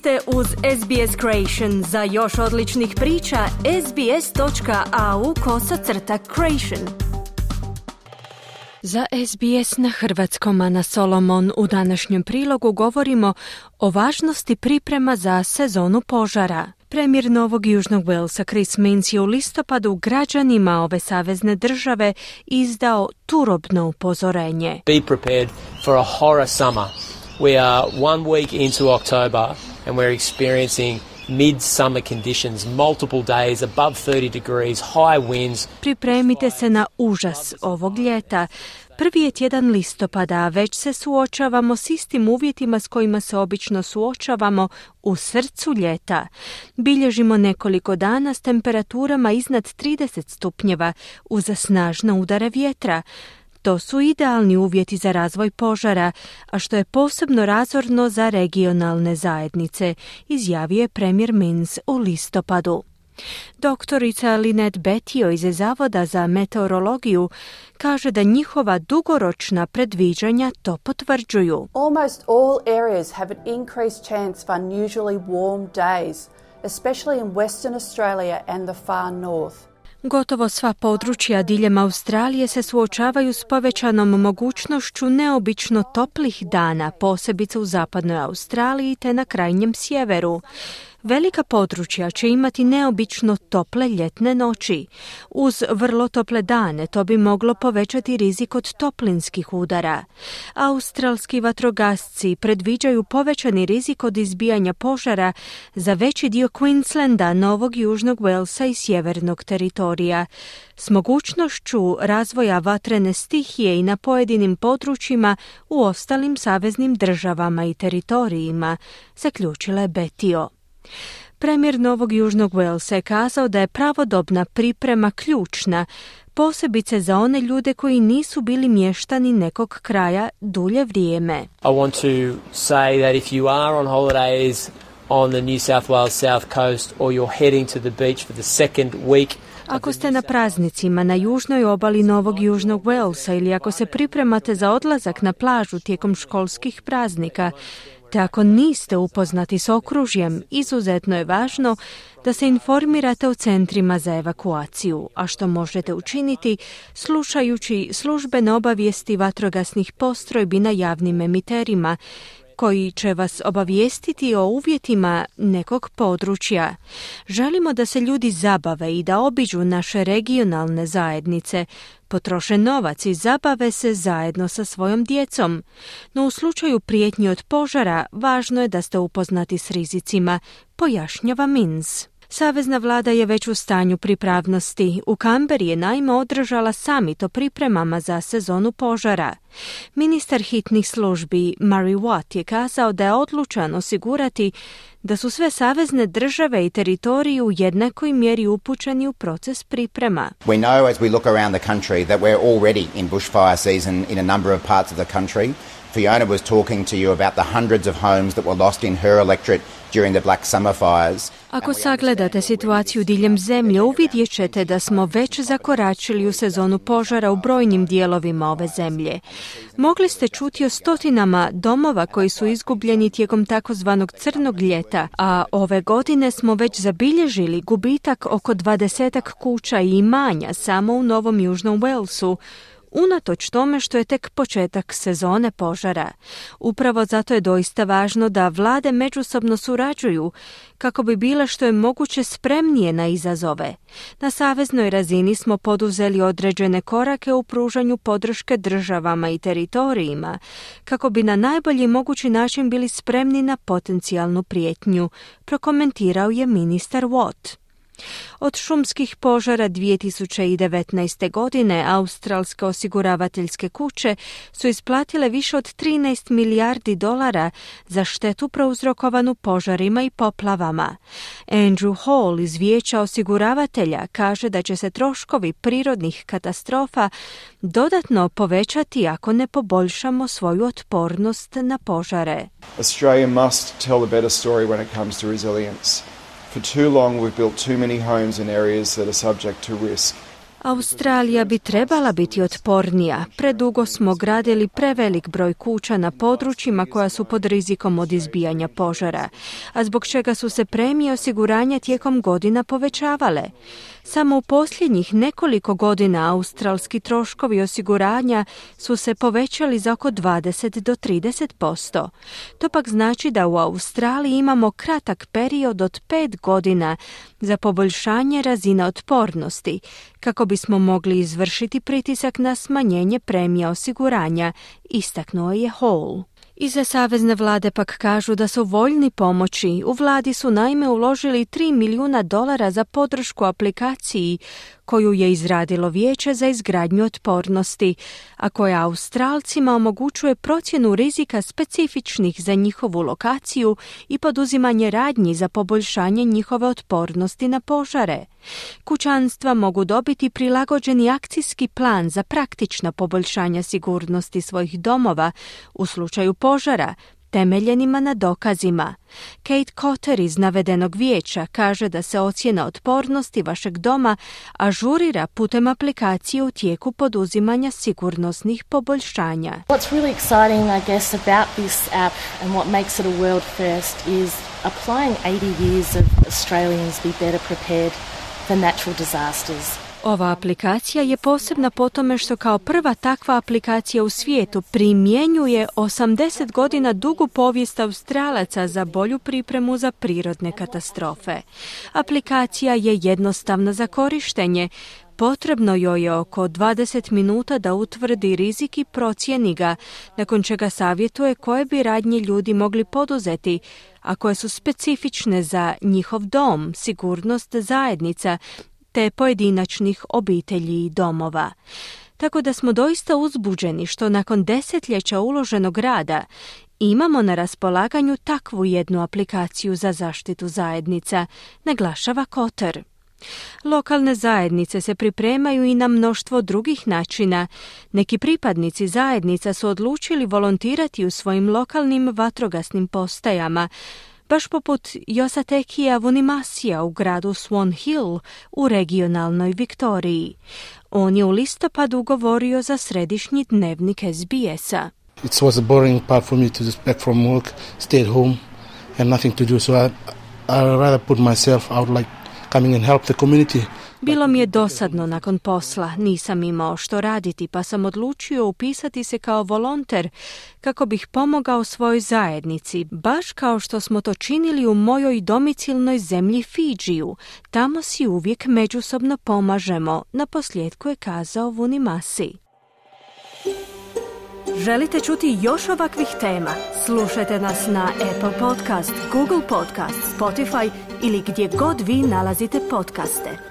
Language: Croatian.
ste uz SBS Creation. Za još odličnih priča, sbs.au kosacrta creation. Za SBS na Hrvatskom Ana Solomon u današnjem prilogu govorimo o važnosti priprema za sezonu požara. Premijer Novog Južnog Walesa Chris Minns je u listopadu građanima ove savezne države izdao turobno upozorenje. Be prepared for a horror summer. We are one week into October and we're experiencing mid-summer conditions, multiple days above 30 degrees, high winds. Pripremite se na užas ovog ljeta. Prvi je tjedan listopada, a već se suočavamo s istim uvjetima s kojima se obično suočavamo u srcu ljeta. Bilježimo nekoliko dana s temperaturama iznad 30 stupnjeva uz snažne udare vjetra. To su idealni uvjeti za razvoj požara, a što je posebno razorno za regionalne zajednice, izjavio je premijer Minz u listopadu. Doktorica Linet Betio iz Zavoda za meteorologiju kaže da njihova dugoročna predviđanja to potvrđuju. Almost all areas have an increased chance for unusually warm days, especially in Western Australia and the far north. Gotovo sva područja diljem Australije se suočavaju s povećanom mogućnošću neobično toplih dana, posebice u zapadnoj Australiji te na krajnjem sjeveru. Velika područja će imati neobično tople ljetne noći. Uz vrlo tople dane to bi moglo povećati rizik od toplinskih udara. Australski vatrogasci predviđaju povećani rizik od izbijanja požara za veći dio Queenslanda, Novog Južnog Walesa i sjevernog teritorija. S mogućnošću razvoja vatrene stihije i na pojedinim područjima u ostalim saveznim državama i teritorijima, zaključila je Betio. Premijer Novog Južnog Walesa je kazao da je pravodobna priprema ključna, posebice za one ljude koji nisu bili mještani nekog kraja dulje vrijeme. I want to say that if you are on holidays on the New South Wales south coast or you're heading to the beach for the second week ako ste na praznicima na južnoj obali Novog Južnog Walesa ili ako se pripremate za odlazak na plažu tijekom školskih praznika, te ako niste upoznati s okružjem, izuzetno je važno da se informirate o centrima za evakuaciju, a što možete učiniti slušajući službene obavijesti vatrogasnih postrojbi na javnim emiterima, koji će vas obavijestiti o uvjetima nekog područja. Želimo da se ljudi zabave i da obiđu naše regionalne zajednice, potroše novac i zabave se zajedno sa svojom djecom. No u slučaju prijetnji od požara važno je da ste upoznati s rizicima, pojašnjava Minz. Savezna vlada je već u stanju pripravnosti. U Kamberi je naime održala samit pripremama za sezonu požara. Ministar hitnih službi Murray Watt je kazao da je odlučan osigurati da su sve savezne države i teritoriji u jednakoj mjeri upućeni u proces priprema. We know as we look around the country that we're already in bushfire season in a number of parts of the country. Fiona was talking to you about the hundreds of homes that were lost in her electorate during the Black Summer fires. Ako sagledate situaciju diljem zemlje, uvidjet ćete da smo već zakoračili u sezonu požara u brojnim dijelovima ove zemlje. Mogli ste čuti o stotinama domova koji su izgubljeni tijekom takozvanog crnog ljeta, a ove godine smo već zabilježili gubitak oko dvadesetak kuća i imanja samo u Novom Južnom Walesu, unatoč tome što je tek početak sezone požara. Upravo zato je doista važno da vlade međusobno surađuju kako bi bile što je moguće spremnije na izazove. Na saveznoj razini smo poduzeli određene korake u pružanju podrške državama i teritorijima kako bi na najbolji mogući način bili spremni na potencijalnu prijetnju, prokomentirao je ministar Watt. Od šumskih požara 2019. godine australske osiguravateljske kuće su isplatile više od 13 milijardi dolara za štetu prouzrokovanu požarima i poplavama. Andrew Hall iz vijeća osiguravatelja kaže da će se troškovi prirodnih katastrofa dodatno povećati ako ne poboljšamo svoju otpornost na požare. Australia must tell a better story when it comes to resilience. For too long we've built too many homes in areas that are subject to risk. Australija bi trebala biti otpornija. Predugo smo gradili prevelik broj kuća na područjima koja su pod rizikom od izbijanja požara, a zbog čega su se premije osiguranja tijekom godina povećavale. Samo u posljednjih nekoliko godina australski troškovi osiguranja su se povećali za oko 20 do 30%. To pak znači da u Australiji imamo kratak period od pet godina za poboljšanje razine otpornosti, kako bismo mogli izvršiti pritisak na smanjenje premija osiguranja, istaknuo je Hall. Iza savezne vlade pak kažu da su voljni pomoći. U vladi su naime uložili 3 milijuna dolara za podršku aplikaciji koju je izradilo vijeće za izgradnju otpornosti, a koja Australcima omogućuje procjenu rizika specifičnih za njihovu lokaciju i poduzimanje radnji za poboljšanje njihove otpornosti na požare. Kućanstva mogu dobiti prilagođeni akcijski plan za praktična poboljšanja sigurnosti svojih domova u slučaju požara, temeljenima na dokazima. Kate Cotter iz navedenog vijeća kaže da se ocjena otpornosti vašeg doma ažurira putem aplikacije u tijeku poduzimanja sigurnosnih poboljšanja. What's really exciting, I guess, about this app and what makes it a world first is applying 80 years of Australians be better prepared for natural disasters. Ova aplikacija je posebna po tome što kao prva takva aplikacija u svijetu primjenjuje 80 godina dugu povijest Australaca za bolju pripremu za prirodne katastrofe. Aplikacija je jednostavna za korištenje, Potrebno joj je oko 20 minuta da utvrdi rizik i procijeni ga, nakon čega savjetuje koje bi radnje ljudi mogli poduzeti, a koje su specifične za njihov dom, sigurnost zajednica te pojedinačnih obitelji i domova. Tako da smo doista uzbuđeni što nakon desetljeća uloženog rada imamo na raspolaganju takvu jednu aplikaciju za zaštitu zajednica, naglašava Koter. Lokalne zajednice se pripremaju i na mnoštvo drugih načina. Neki pripadnici zajednica su odlučili volontirati u svojim lokalnim vatrogasnim postajama, baš poput Josatekija Vunimasija u gradu Swan Hill u regionalnoj Viktoriji. On je u listopadu govorio za središnji dnevnik SBS-a. It was a boring part for me to just back from work, stay at home and nothing to do, so I, I rather put myself out like coming and help the community. Bilo mi je dosadno nakon posla, nisam imao što raditi pa sam odlučio upisati se kao volonter kako bih pomogao svojoj zajednici, baš kao što smo to činili u mojoj domicilnoj zemlji Fidžiju. Tamo si uvijek međusobno pomažemo, na posljedku je kazao Vunimasi. Želite čuti još ovakvih tema? Slušajte nas na Apple Podcast, Google Podcast, Spotify ili gdje god vi nalazite podcaste.